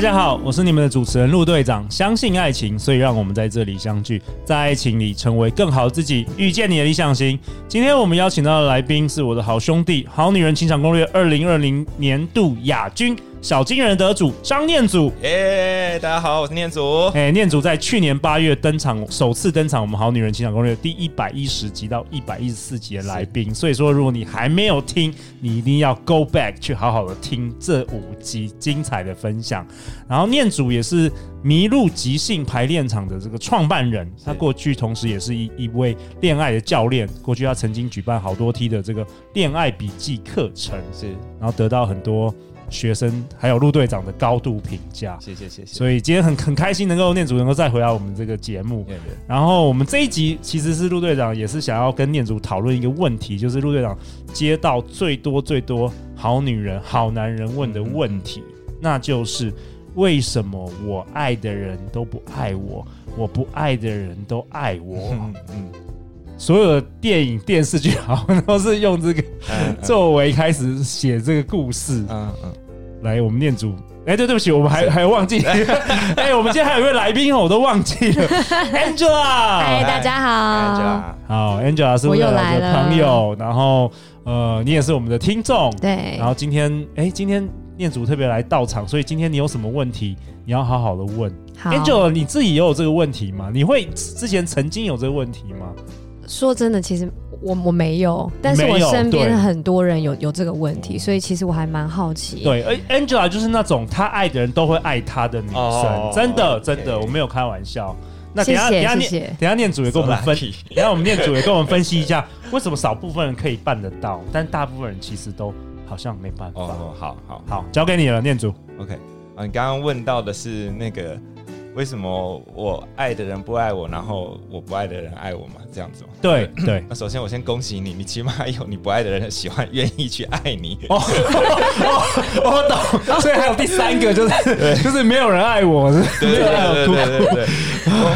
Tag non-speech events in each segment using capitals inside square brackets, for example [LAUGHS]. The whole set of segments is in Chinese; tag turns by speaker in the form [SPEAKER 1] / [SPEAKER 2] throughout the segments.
[SPEAKER 1] 大家好，我是你们的主持人陆队长。相信爱情，所以让我们在这里相聚，在爱情里成为更好的自己，遇见你的理想型。今天我们邀请到的来宾是我的好兄弟，《好女人情场攻略》二零二零年度亚军。小金人得主张念祖，
[SPEAKER 2] 耶！大家好，我是念祖。
[SPEAKER 1] 哎，念祖在去年八月登场，首次登场我们《好女人情场攻略》第一百一十集到一百一十四集的来宾。所以说，如果你还没有听，你一定要 go back 去好好的听这五集精彩的分享。然后，念祖也是迷鹿即兴排练场的这个创办人，他过去同时也是一一位恋爱的教练。过去他曾经举办好多梯的这个恋爱笔记课程，是，然后得到很多。学生还有陆队长的高度评价，谢谢谢谢。所以今天很很开心能够念祖能够再回来我们这个节目。然后我们这一集其实是陆队长也是想要跟念祖讨论一个问题，就是陆队长接到最多最多好女人好男人问的问题，那就是为什么我爱的人都不爱我，我不爱的人都爱我？嗯，所有的电影电视剧好像都是用这个作为开始写这个故事。嗯嗯。来，我们念主。哎，对，对不起，我们还还忘记。[LAUGHS] 哎，我们今天还有一位来宾哦，我都忘记了。[LAUGHS] Angela，
[SPEAKER 3] 嗨，大家好。
[SPEAKER 1] Angela，好，Angela 是我的朋友，然后呃，你也是我们的听众。
[SPEAKER 3] 对。
[SPEAKER 1] 然后今天，哎，今天念祖特别来到场，所以今天你有什么问题，你要好好的问。Angela，你自己也有这个问题吗？你会之前曾经有这个问题吗？
[SPEAKER 3] 说真的，其实。我我没有，但是我身边很多人有有这个问题，所以其实我还蛮好奇。
[SPEAKER 1] 对，Angela 就是那种他爱的人都会爱他的女生，哦、真的真的.我没有开玩笑。那等下谢谢等下念等下念主也跟我们分析，等下我们念主也跟我们分析一下，为什么少部分人可以办得到，但大部分人其实都好像没办法。
[SPEAKER 2] 哦，好好
[SPEAKER 1] 好，交给你了，念主。
[SPEAKER 2] OK，啊，你刚刚问到的是那个。为什么我爱的人不爱我，然后我不爱的人爱我嘛？这样子吗？
[SPEAKER 1] 对对。
[SPEAKER 2] 那首先我先恭喜你，你起码有你不爱的人喜欢、愿意去爱你。
[SPEAKER 1] 哦，我 [LAUGHS] 懂。所以还有第三个，就是就是没有人爱我，是
[SPEAKER 2] 对对对对对对。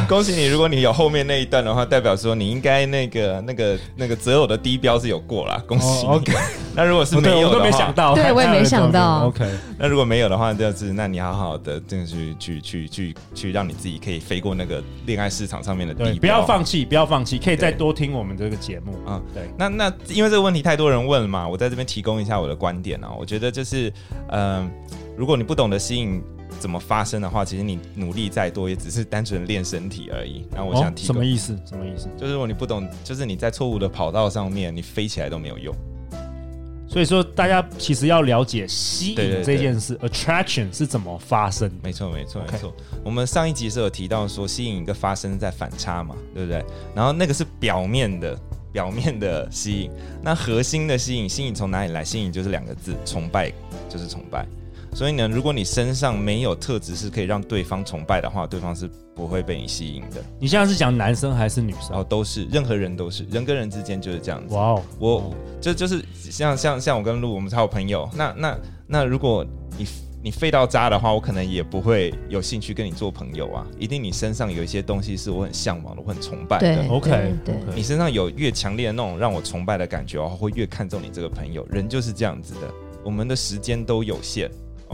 [SPEAKER 2] 恭喜你，如果你有后面那一段的话，代表说你应该那个那个那个择偶的低标是有过了。恭喜。OK。那如果是没有，
[SPEAKER 1] 我都没想到。
[SPEAKER 3] 对，我也没想到。
[SPEAKER 1] OK。
[SPEAKER 2] 那如果没有的话，就是那你好好的就是去去去去去让你自己可以飞过那个恋爱市场上面的地，
[SPEAKER 1] 不要放弃，不要放弃，可以再多听我们这个节目啊。
[SPEAKER 2] 对，那那因为这个问题太多人问了嘛，我在这边提供一下我的观点啊。我觉得就是，嗯、呃，如果你不懂得吸引怎么发生的话，其实你努力再多，也只是单纯练身体而已。然后我想提、哦、
[SPEAKER 1] 什么意思？什么意思？
[SPEAKER 2] 就是如果你不懂，就是你在错误的跑道上面，你飞起来都没有用。
[SPEAKER 1] 所以说，大家其实要了解吸引这件事，attraction 是怎么发生？
[SPEAKER 2] 没错，没错，没错。我们上一集是有提到说，吸引一个发生在反差嘛，对不对？然后那个是表面的，表面的吸引。那核心的吸引，吸引从哪里来？吸引就是两个字，崇拜，就是崇拜。所以呢，如果你身上没有特质是可以让对方崇拜的话，对方是不会被你吸引的。
[SPEAKER 1] 你现在是讲男生还是女生？
[SPEAKER 2] 哦，都是，任何人都是，人跟人之间就是这样子。
[SPEAKER 1] 哇哦，
[SPEAKER 2] 我就就是像像像我跟陆，我们是好朋友。那那那，如果你你废到渣的话，我可能也不会有兴趣跟你做朋友啊。一定你身上有一些东西是我很向往的，我很崇拜的。
[SPEAKER 3] 对
[SPEAKER 1] ，OK，
[SPEAKER 3] 对，
[SPEAKER 1] 对，
[SPEAKER 2] 你身上有越强烈的那种让我崇拜的感觉，我会越看重你这个朋友。人就是这样子的，我们的时间都有限。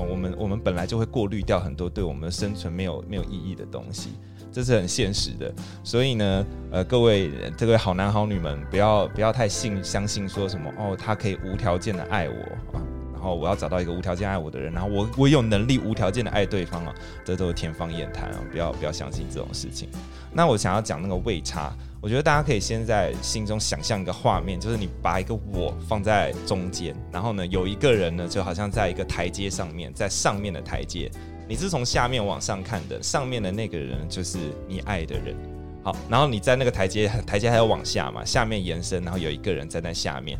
[SPEAKER 2] 我们我们本来就会过滤掉很多对我们生存没有没有意义的东西，这是很现实的。所以呢，呃，各位这位好男好女们，不要不要太信相信说什么哦，他可以无条件的爱我啊，然后我要找到一个无条件爱我的人，然后我我有能力无条件的爱对方啊，这都是天方夜谭啊，不要不要相信这种事情。那我想要讲那个位差。我觉得大家可以先在心中想象一个画面，就是你把一个我放在中间，然后呢，有一个人呢，就好像在一个台阶上面，在上面的台阶，你是从下面往上看的，上面的那个人就是你爱的人。好，然后你在那个台阶，[LAUGHS] 台阶还要往下嘛，下面延伸，然后有一个人站在下面。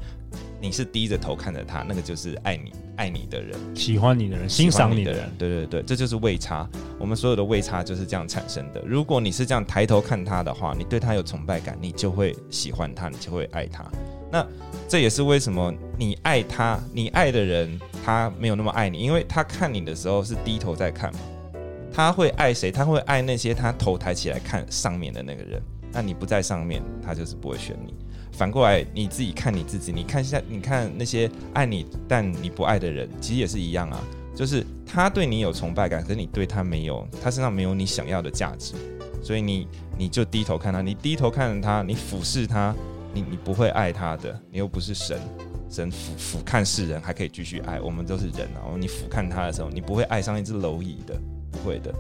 [SPEAKER 2] 你是低着头看着他，那个就是爱你、爱你的人，
[SPEAKER 1] 喜欢你的人，欣赏你的人。
[SPEAKER 2] 对对对，这就是位差。我们所有的位差就是这样产生的。如果你是这样抬头看他的话，你对他有崇拜感，你就会喜欢他，你就会爱他。那这也是为什么你爱他，你爱的人他没有那么爱你，因为他看你的时候是低头在看嘛。他会爱谁？他会爱那些他头抬起来看上面的那个人。那你不在上面，他就是不会选你。反过来，你自己看你自己，你看一下，你看那些爱你但你不爱的人，其实也是一样啊。就是他对你有崇拜感，可是你对他没有，他身上没有你想要的价值，所以你你就低头看他，你低头看着他，你俯视他，你你不会爱他的，你又不是神，神俯俯瞰世人还可以继续爱，我们都是人啊。然后你俯瞰他的时候，你不会爱上一只蝼蚁的。不会的，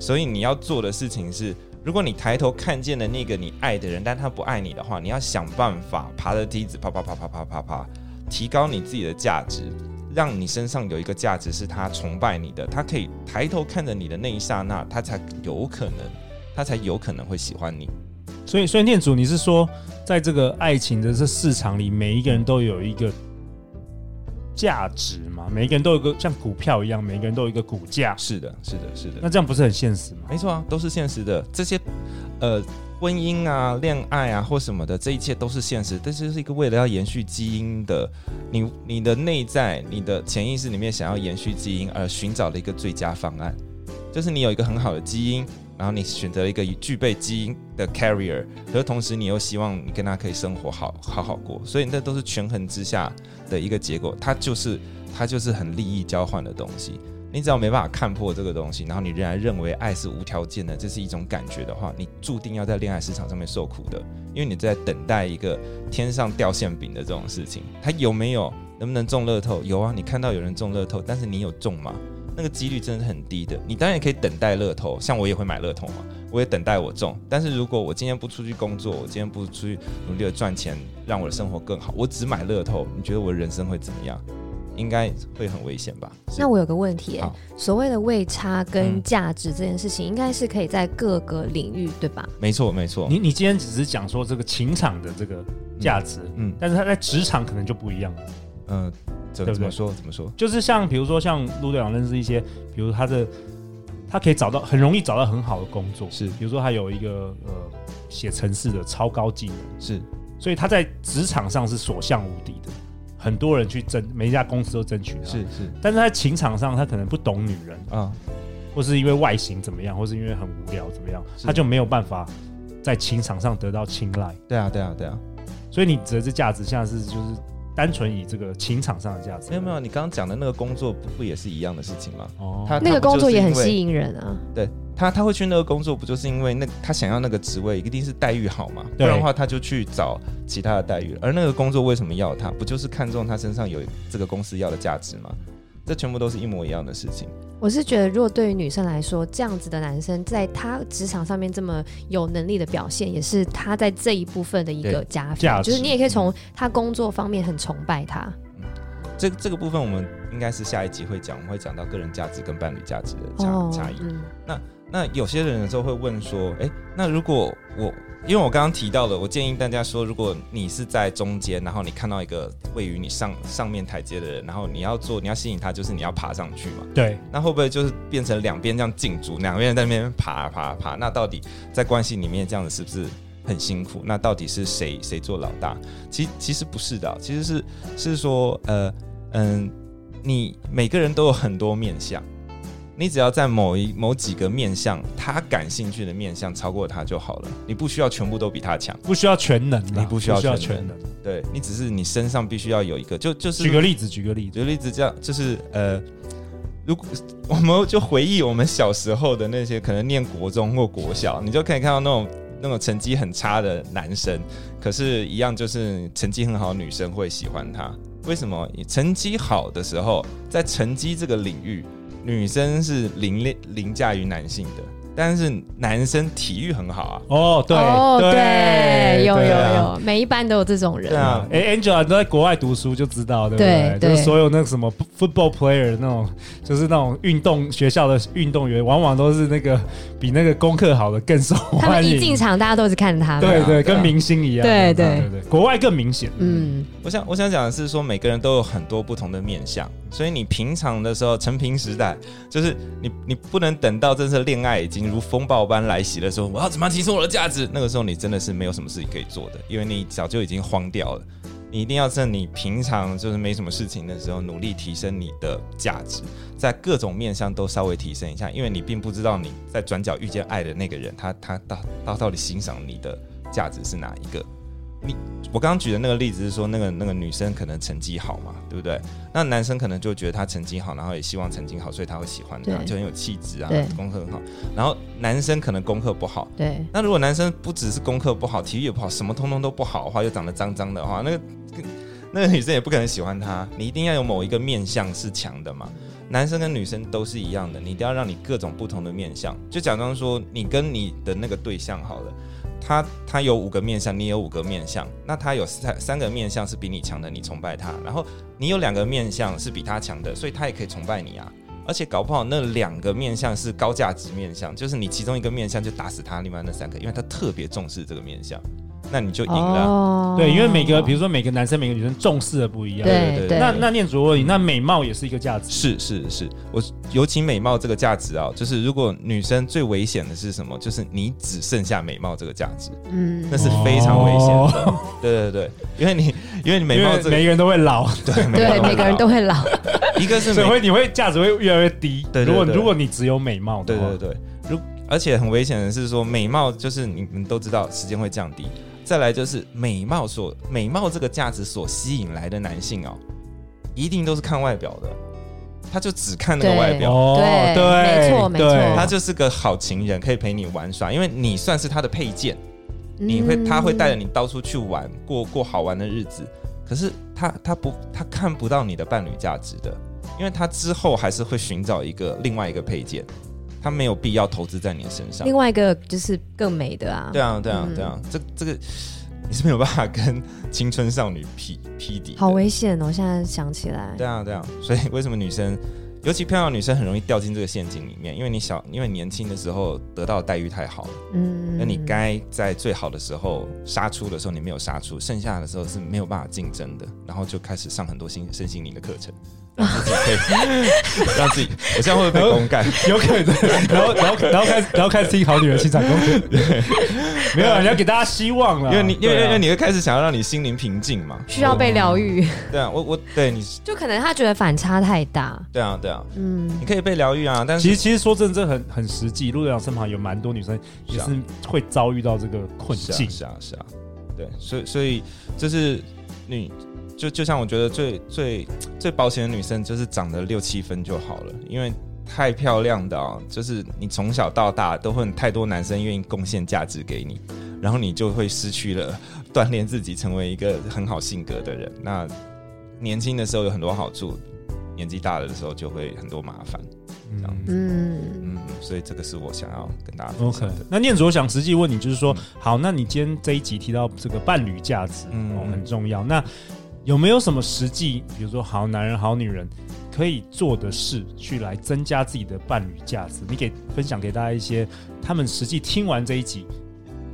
[SPEAKER 2] 所以你要做的事情是，如果你抬头看见了那个你爱的人，但他不爱你的话，你要想办法爬着梯子，啪啪啪啪啪啪啪，提高你自己的价值，让你身上有一个价值是他崇拜你的，他可以抬头看着你的那一刹那，他才有可能，他才有可能会喜欢你。
[SPEAKER 1] 所以，所以念祖，你是说，在这个爱情的这市场里，每一个人都有一个。价值嘛，每一个人都有一个像股票一样，每一个人都有一个股价。
[SPEAKER 2] 是的，是的，是的。
[SPEAKER 1] 那这样不是很现实吗？
[SPEAKER 2] 没错啊，都是现实的。这些，呃，婚姻啊、恋爱啊或什么的，这一切都是现实。但这是一个为了要延续基因的，你你的内在、你的潜意识里面想要延续基因而寻找的一个最佳方案，就是你有一个很好的基因。然后你选择一个具备基因的 carrier，可是同时你又希望你跟他可以生活好好好过，所以那都是权衡之下的一个结果。它就是它就是很利益交换的东西。你只要没办法看破这个东西，然后你仍然认为爱是无条件的，这是一种感觉的话，你注定要在恋爱市场上面受苦的，因为你在等待一个天上掉馅饼的这种事情。它有没有？能不能中乐透？有啊，你看到有人中乐透，但是你有中吗？那个几率真的是很低的，你当然也可以等待乐透，像我也会买乐透嘛，我也等待我中。但是如果我今天不出去工作，我今天不出去努力的赚钱，让我的生活更好，我只买乐透，你觉得我的人生会怎么样？应该会很危险吧？
[SPEAKER 3] 那我有个问题，所谓的位差跟价值这件事情，应该是可以在各个领域，对吧？
[SPEAKER 2] 没错，没错。
[SPEAKER 1] 你你今天只是讲说这个情场的这个价值，嗯，但是他在职场可能就不一样了，
[SPEAKER 2] 嗯。怎么说？怎么说？
[SPEAKER 1] 就是像比如说，像陆队长认识一些，比如他的，他可以找到很容易找到很好的工作，
[SPEAKER 2] 是。
[SPEAKER 1] 比如说他有一个呃写程式的超高技能，
[SPEAKER 2] 是。
[SPEAKER 1] 所以他在职场上是所向无敌的，很多人去争，每一家公司都争取他。
[SPEAKER 2] 是是。
[SPEAKER 1] 但是在情场上，他可能不懂女人
[SPEAKER 2] 啊，
[SPEAKER 1] 或是因为外形怎么样，或是因为很无聊怎么样，他就没有办法在情场上得到青睐。
[SPEAKER 2] 对啊，对啊，对啊。
[SPEAKER 1] 所以你折这价值，现在是就是。单纯以这个情场上的价值，
[SPEAKER 2] 没有没有，你刚刚讲的那个工作不不也是一样的事情吗？
[SPEAKER 1] 哦，
[SPEAKER 3] 他那个工作也很吸引人啊。
[SPEAKER 2] 对他，他会去那个工作，不就是因为那他想要那个职位一定是待遇好嘛？不然的话他就去找其他的待遇。而那个工作为什么要他？不就是看中他身上有这个公司要的价值吗？这全部都是一模一样的事情。
[SPEAKER 3] 我是觉得，如果对于女生来说，这样子的男生在他职场上面这么有能力的表现，也是他在这一部分的一个加分。就是你也可以从他工作方面很崇拜他。
[SPEAKER 2] 嗯，这这个部分我们应该是下一集会讲，我们会讲到个人价值跟伴侣价值的差差异。嗯，那那有些人的时候会问说，哎，那如果我因为我刚刚提到了，我建议大家说，如果你是在中间，然后你看到一个位于你上上面台阶的人，然后你要做，你要吸引他，就是你要爬上去嘛。
[SPEAKER 1] 对。那
[SPEAKER 2] 会不会就是变成两边这样竞逐，两边在那边爬爬爬？那到底在关系里面这样子是不是很辛苦？那到底是谁谁做老大？其其实不是的，其实是是说，呃嗯，你每个人都有很多面向。你只要在某一某几个面向，他感兴趣的面向超过他就好了。你不需要全部都比他强，
[SPEAKER 1] 不需要全能，
[SPEAKER 2] 你不需要全能。
[SPEAKER 1] 能
[SPEAKER 2] 对，你只是你身上必须要有一个，就就是
[SPEAKER 1] 举个例子，举个例子，
[SPEAKER 2] 举个例子，这样就是呃，如果我们就回忆我们小时候的那些，可能念国中或国小，你就可以看到那种那种成绩很差的男生，可是，一样就是成绩很好的女生会喜欢他。为什么？你成绩好的时候，在成绩这个领域。女生是凌凌驾于男性的，但是男生体育很好啊。
[SPEAKER 1] 哦，对，
[SPEAKER 3] 哦，对，有有有，每一班都有这种人。
[SPEAKER 1] 对啊，哎，Angela 都在国外读书就知道，对不对？就是所有那个什么 football player 那种，就是那种运动学校的运动员，往往都是那个比那个功课好的更受欢迎。他们
[SPEAKER 3] 一进场，大家都是看他。
[SPEAKER 1] 对对，跟明星一样。
[SPEAKER 3] 对对
[SPEAKER 1] 对对，国外更明显。
[SPEAKER 3] 嗯，
[SPEAKER 2] 我想我想讲的是说，每个人都有很多不同的面相。所以你平常的时候，成平时代，就是你你不能等到这次恋爱已经如风暴般来袭的时候，我要怎么提升我的价值？那个时候你真的是没有什么事情可以做的，因为你早就已经慌掉了。你一定要在你平常就是没什么事情的时候，努力提升你的价值，在各种面向都稍微提升一下，因为你并不知道你在转角遇见爱的那个人，他他到到到底欣赏你的价值是哪一个。你我刚刚举的那个例子是说，那个那个女生可能成绩好嘛，对不对？那男生可能就觉得她成绩好，然后也希望成绩好，所以他会喜欢她，就很有气质啊，功课很好。然后男生可能功课不好，
[SPEAKER 3] 对。
[SPEAKER 2] 那如果男生不只是功课不好，体育也不好，什么通通都不好的话，又长得脏脏的话，那个那个女生也不可能喜欢他。你一定要有某一个面相是强的嘛。男生跟女生都是一样的，你一定要让你各种不同的面相。就假装说，你跟你的那个对象好了。他他有五个面相，你有五个面相，那他有三三个面相是比你强的，你崇拜他，然后你有两个面相是比他强的，所以他也可以崇拜你啊，而且搞不好那两个面相是高价值面相，就是你其中一个面相就打死他，另外那三个，因为他特别重视这个面相。那你就赢了，
[SPEAKER 3] 哦，
[SPEAKER 1] 对，因为每个，比如说每个男生、每个女生重视的不一样，
[SPEAKER 3] 对对。对。
[SPEAKER 1] 那那念主问你，那美貌也是一个价值？
[SPEAKER 2] 是是是，我尤其美貌这个价值啊，就是如果女生最危险的是什么？就是你只剩下美貌这个价值，嗯，那是非常危险的。哦、对对对，因为你因为你美貌、这个，
[SPEAKER 1] 每个人都会老，
[SPEAKER 2] 对
[SPEAKER 3] 对，每个人都会老。
[SPEAKER 2] 一个是
[SPEAKER 1] 所以会你会价值会越来越低。
[SPEAKER 2] 对，对，对，
[SPEAKER 1] 如果如果你只有美貌，
[SPEAKER 2] 对对对，如而且很危险的是说美貌就是你们都知道时间会降低。再来就是美貌所美貌这个价值所吸引来的男性哦，一定都是看外表的，他就只看那个外表，
[SPEAKER 3] 对对，没错没错，
[SPEAKER 2] 他就是个好情人，可以陪你玩耍，因为你算是他的配件，你会他会带着你到处去玩，过过好玩的日子，可是他他不他看不到你的伴侣价值的，因为他之后还是会寻找一个另外一个配件。他没有必要投资在你的身上。
[SPEAKER 3] 另外一个就是更美的啊。
[SPEAKER 2] 对啊，对啊，对啊，这这个你是没有办法跟青春少女匹 [LAUGHS] 匹敌。
[SPEAKER 3] 好危险哦！我现在想起来。
[SPEAKER 2] 对啊，对啊，所以为什么女生，尤其漂亮女生，很容易掉进这个陷阱里面？因为你小，因为年轻的时候得到的待遇太好了。嗯。那你该在最好的时候杀出的时候，你没有杀出，剩下的时候是没有办法竞争的，然后就开始上很多心身心灵的课程。让自己可以 [LAUGHS] 让自己，我现在会不会被公干？
[SPEAKER 1] 有可能，然后然后然后开始然后开始听好女人情场攻略，没有，你要给大家希望了，
[SPEAKER 2] 因为你因为因为你会开始想要让你心灵平静嘛，
[SPEAKER 3] 需要被疗愈。
[SPEAKER 2] 对啊，我我对你 [LAUGHS]
[SPEAKER 3] 就可能他觉得反差太大。
[SPEAKER 2] 对啊对啊，嗯，你可以被疗愈啊，但是
[SPEAKER 1] 其实其实说真的，这很很实际。陆队长身旁有蛮多女生也是会遭遇到这个困境，
[SPEAKER 2] 是啊是啊，对，所以所以就是你。就就像我觉得最最最保险的女生就是长得六七分就好了，因为太漂亮的啊，就是你从小到大都会太多男生愿意贡献价值给你，然后你就会失去了锻炼自己成为一个很好性格的人。那年轻的时候有很多好处，年纪大了的时候就会很多麻烦，这样子。嗯嗯，所以这个是我想要跟大家分享的。
[SPEAKER 1] OK，那念祖想实际问你，就是说，嗯、好，那你今天这一集提到这个伴侣价值，嗯，哦、很重要。那有没有什么实际，比如说好男人、好女人可以做的事，去来增加自己的伴侣价值？你给分享给大家一些他们实际听完这一集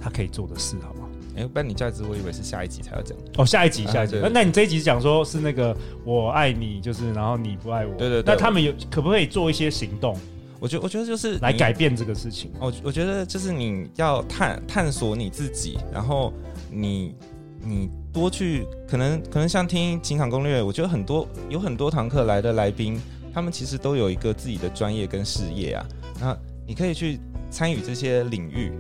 [SPEAKER 1] 他可以做的事，好不好？
[SPEAKER 2] 哎、欸，伴侣价值我以为是下一集才要讲
[SPEAKER 1] 哦，下一集，下一集。[LAUGHS] 那、啊、那你这一集讲说是那个我爱你，就是然后你不爱我，
[SPEAKER 2] 对对对。
[SPEAKER 1] 那他们有可不可以做一些行动？
[SPEAKER 2] 我觉得我觉得就是
[SPEAKER 1] 来改变这个事情。
[SPEAKER 2] 我我觉得就是你要探探索你自己，然后你你。多去可能可能像听情场攻略，我觉得很多有很多堂课来的来宾，他们其实都有一个自己的专业跟事业啊。那你可以去参与这些领域，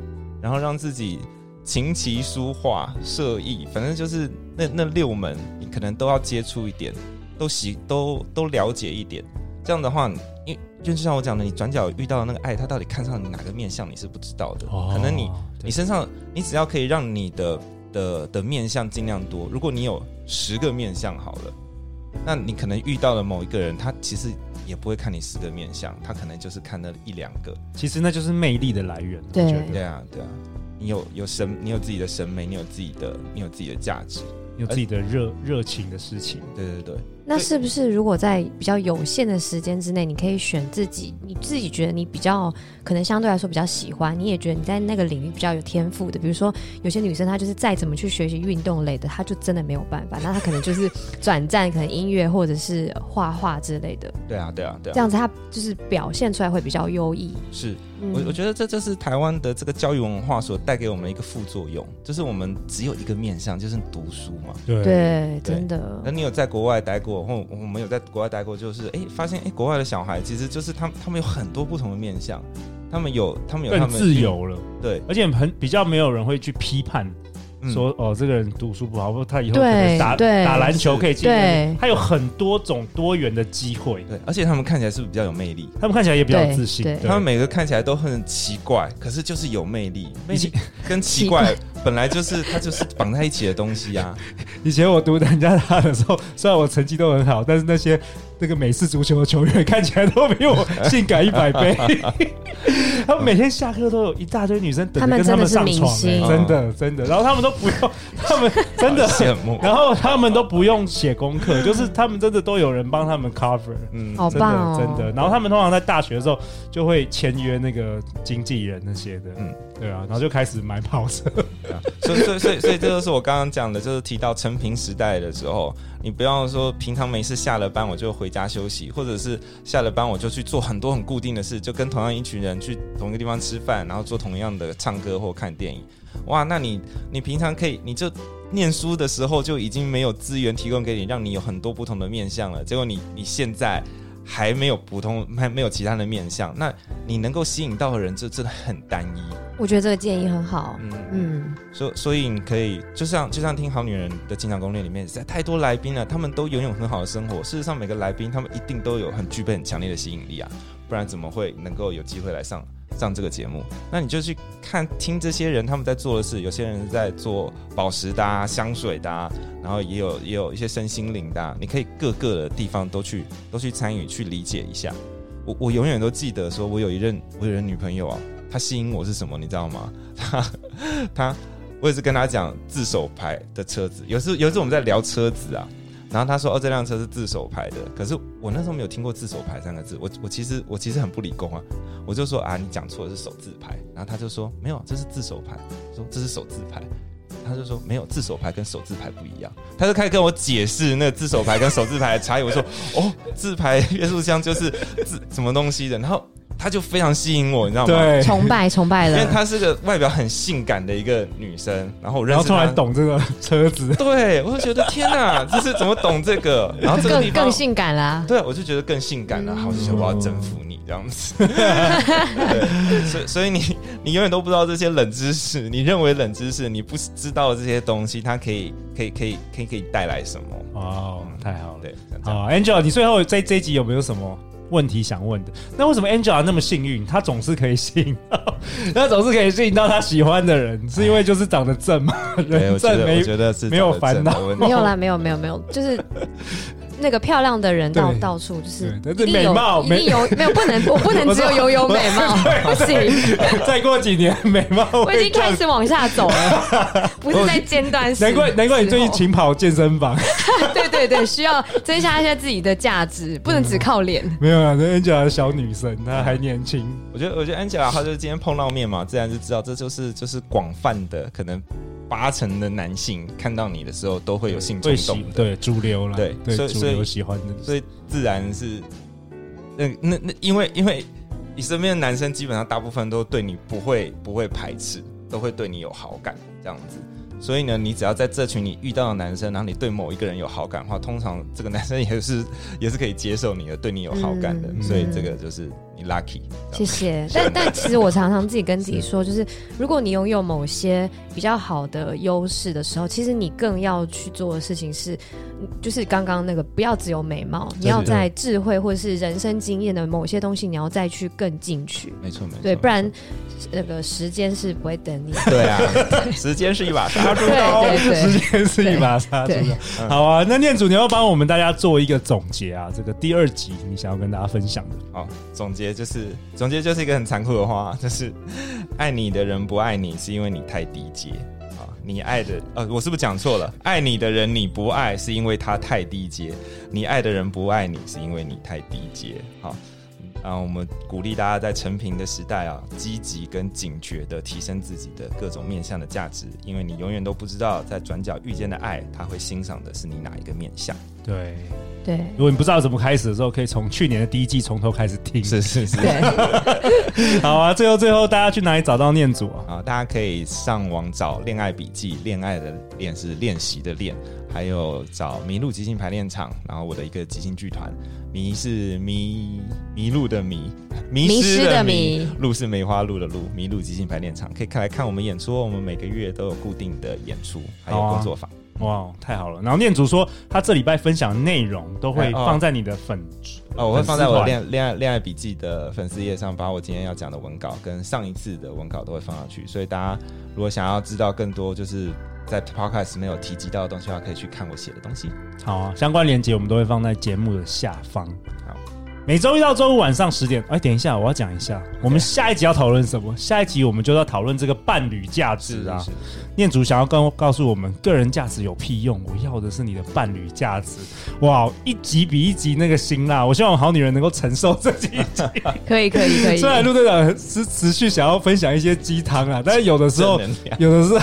[SPEAKER 2] 然后让自己琴棋书画射艺，反正就是那那六门，你可能都要接触一点，都习都都了解一点。这样的话，因就像我讲的，你转角遇到的那个爱，他到底看上你哪个面相，你是不知道的。可能你你身上，你只要可以让你的。的的面相尽量多。如果你有十个面相好了，那你可能遇到了某一个人，他其实也不会看你十个面相，他可能就是看那一两个。
[SPEAKER 1] 其实那就是魅力的来源。
[SPEAKER 3] 对
[SPEAKER 2] 对啊对啊，你有有审，你有自己的审美，你有自己的，你有自己的价值，
[SPEAKER 1] 你有自己的热热情的事情。
[SPEAKER 2] 对对对。
[SPEAKER 3] 那是不是如果在比较有限的时间之内，你可以选自己，你自己觉得你比较可能相对来说比较喜欢，你也觉得你在那个领域比较有天赋的，比如说有些女生她就是再怎么去学习运动类的，她就真的没有办法，那她可能就是转战可能音乐或者是画画之类的。
[SPEAKER 2] 对啊，对啊，对啊，
[SPEAKER 3] 这样子她就是表现出来会比较优异。
[SPEAKER 2] 是。我我觉得这就是台湾的这个教育文化所带给我们一个副作用，就是我们只有一个面向，就是读书嘛。
[SPEAKER 3] 对对，真的。
[SPEAKER 2] 那你有在国外待过，或我们有在国外待过，就是哎，发现哎，国外的小孩其实就是他们，他们有很多不同的面向，他们有，他们有他们
[SPEAKER 1] 自由了，
[SPEAKER 2] 对，
[SPEAKER 1] 而且很比较没有人会去批判。说哦，这个人读书不好，或他以后可能打打篮球可以进，他有很多种多元的机会。
[SPEAKER 2] 对，而且他们看起来是不是比较有魅力？
[SPEAKER 1] 他们看起来也比较自信。
[SPEAKER 2] 他们每个看起来都很奇怪，可是就是有魅力。魅力跟奇怪本来就是他就是绑在一起的东西啊。[LAUGHS]
[SPEAKER 1] 以前我读人家他的时候，[LAUGHS] 虽然我成绩都很好，但是那些那个美式足球的球员看起来都比我性感一百倍。[LAUGHS] 他们每天下课都有一大堆女生等着跟他们上床，真的真的。然后他们都不用，他们真的羡慕。然后他们都不用写功课，就是他们真的都有人帮他们 cover。
[SPEAKER 3] 嗯，好棒哦，
[SPEAKER 1] 真的。然后他们通常在大学的时候就会签约那个经纪人那些的，嗯，对啊，然后就开始买跑车。
[SPEAKER 2] 所以所以所以所以这就是我刚刚讲的，就是提到成平时代的时候，你不要说平常没事下了班我就回家休息，或者是下了班我就去做很多很固定的事，就跟同样一群人去同一个地方吃饭，然后做同样的唱歌或看电影。哇，那你你平常可以，你就念书的时候就已经没有资源提供给你，让你有很多不同的面相了。结果你你现在还没有普通，还没有其他的面相，那你能够吸引到的人就真的很单一。
[SPEAKER 3] 我觉得这个建议很好。嗯嗯，
[SPEAKER 2] 所以所以你可以就像就像听好女人的经常攻略里面，实在太多来宾了，他们都拥有很好的生活。事实上，每个来宾他们一定都有很具备很强烈的吸引力啊，不然怎么会能够有机会来上？上这个节目，那你就去看听这些人他们在做的事。有些人在做宝石的、啊、香水的、啊，然后也有也有一些身心灵的、啊。你可以各个的地方都去都去参与，去理解一下。我我永远都记得，说我有一任我有一任女朋友啊，他吸引我是什么，你知道吗？[LAUGHS] 他他，我也是跟他讲自手牌的车子。有时有时我们在聊车子啊。然后他说：“哦，这辆车是自手牌的。”可是我那时候没有听过“自手牌”三个字。我我其实我其实很不理工啊。我就说：“啊，你讲错了，是手自牌。”然后他就说：“没有，这是自手排。”说：“这是手自牌。”他就说：“没有，自手牌跟手自牌不一样。”他就开始跟我解释那个自手牌跟手自牌的差异。我说：“哦，自排约束箱就是自什么东西的。”然后。她就非常吸引我，你知道吗？
[SPEAKER 1] 对，
[SPEAKER 3] 崇拜 [LAUGHS] 崇拜了，
[SPEAKER 2] 因为她是个外表很性感的一个女生，然后我认识她，
[SPEAKER 1] 然后突然懂这个车子，[LAUGHS]
[SPEAKER 2] 对，我就觉得天哪，这是怎么懂这个？然后这个地方
[SPEAKER 3] 更更性感啦，
[SPEAKER 2] 对，我就觉得更性感了，好想我要征服你这样子。[LAUGHS] 对，所以所以你你永远都不知道这些冷知识，你认为冷知识，你不知道这些东西，它可以可以可以可以可以带来什么？
[SPEAKER 1] 哦，太好了，
[SPEAKER 2] 对，
[SPEAKER 1] 好，Angela，你最后在这一集有没有什么？问题想问的，那为什么 Angela 那么幸运？她总是可以吸引到，[LAUGHS] 她总是可以吸引到她喜欢的人，是因为就是长得正吗？人正没，
[SPEAKER 2] 我觉得是
[SPEAKER 1] 没有烦恼，
[SPEAKER 3] 没有啦，没有没有没有，就是。[LAUGHS] 那个漂亮的人到到处就是一定有，一定有没有 [LAUGHS] 不能我不能只有有有美貌，[LAUGHS] 不行。[LAUGHS]
[SPEAKER 1] 再过几年美貌，
[SPEAKER 3] 我已经开始往下走了，不是在尖端。
[SPEAKER 1] 难怪难怪你最近勤跑健身房。
[SPEAKER 3] 对对对，需要增加一下自己的价值，不能只靠脸。
[SPEAKER 1] 没有啊，那 Angela 的小女生，她还年轻。
[SPEAKER 2] 我觉得我觉得 Angela 她就是今天碰到面嘛，自然就知道这就是就是广泛的可能。八成的男性看到你的时候都会有性冲动的，
[SPEAKER 1] 对主流了，
[SPEAKER 2] 对，
[SPEAKER 1] 对
[SPEAKER 2] 所以所以
[SPEAKER 1] 喜欢的，
[SPEAKER 2] 所以自然是，那那那，因为因为你身边的男生基本上大部分都对你不会不会排斥，都会对你有好感这样子。所以呢，你只要在这群你遇到的男生，然后你对某一个人有好感的话，通常这个男生也是 [LAUGHS] 也是可以接受你的，对你有好感的。嗯、所以这个就是你 lucky。
[SPEAKER 3] 谢谢。[LAUGHS] 但但其实我常常自己跟自己说，就 [LAUGHS] 是如果你拥有某些比较好的优势的时候，其实你更要去做的事情是，就是刚刚那个不要只有美貌，你要在智慧或者是人生经验的某些东西，你要再去更进取。
[SPEAKER 2] 没错没错。
[SPEAKER 3] 对，不然那个时间是不会等你。
[SPEAKER 2] 对啊，时间是一把杀。
[SPEAKER 1] 对对对，时间是一把杀猪刀。好啊，那念祖，你要帮我们大家做一个总结啊，这个第二集你想要跟大家分享的。
[SPEAKER 2] 好，总结就是总结就是一个很残酷的话，就是爱你的人不爱你，是因为你太低阶啊。你爱的呃，我是不是讲错了？爱你的人你不爱，是因为他太低阶；你爱的人不爱你，是因为你太低阶。好。啊我们鼓励大家在成平的时代啊，积极跟警觉的提升自己的各种面向的价值，因为你永远都不知道在转角遇见的爱，他会欣赏的是你哪一个面向。
[SPEAKER 1] 对
[SPEAKER 3] 对，
[SPEAKER 1] 如果你不知道怎么开始的时候，可以从去年的第一季从头开始听。
[SPEAKER 2] 是是是。[LAUGHS]
[SPEAKER 1] 好啊，最后最后大家去哪里找到念祖啊？
[SPEAKER 2] 啊，大家可以上网找《恋爱笔记》，恋爱的恋是练习的练。还有找麋鹿即兴排练场，然后我的一个即兴剧团，迷是迷迷路的迷，迷失的迷，路是梅花鹿的鹿，麋鹿即兴排练场可以看来看我们演出，我们每个月都有固定的演出，还有工作坊。
[SPEAKER 1] 哦啊、哇，太好了！然后念祖说他这礼拜分享的内容都会放在你的粉
[SPEAKER 2] 哦，哦，我会放在我恋恋爱恋爱笔记的粉丝页上，把我今天要讲的文稿跟上一次的文稿都会放上去，所以大家如果想要知道更多，就是。在 Podcast 没有提及到的东西的话，可以去看我写的东西。
[SPEAKER 1] 好啊，相关链接我们都会放在节目的下方。好，每周一到周五晚上十点。哎，等一下，我要讲一下，我们下一集要讨论什么？下一集我们就要讨论这个伴侣价值啊。是是是是念祖想要告告诉我们，个人价值有屁用？我要的是你的伴侣价值。哇，一集比一集那个辛辣。我希望好女人能够承受这几集。[LAUGHS]
[SPEAKER 3] 可以可以可以。虽
[SPEAKER 1] 然陆队长是持续想要分享一些鸡汤啊，但是有的时候，[LAUGHS] 有的时候。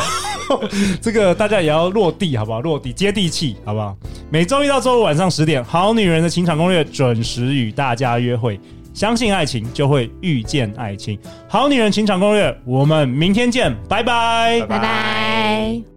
[SPEAKER 1] 这个大家也要落地，好不好？落地接地气，好不好？每周一到周五晚上十点，《好女人的情场攻略》准时与大家约会。相信爱情，就会遇见爱情。《好女人情场攻略》，我们明天见，拜拜，
[SPEAKER 3] 拜拜。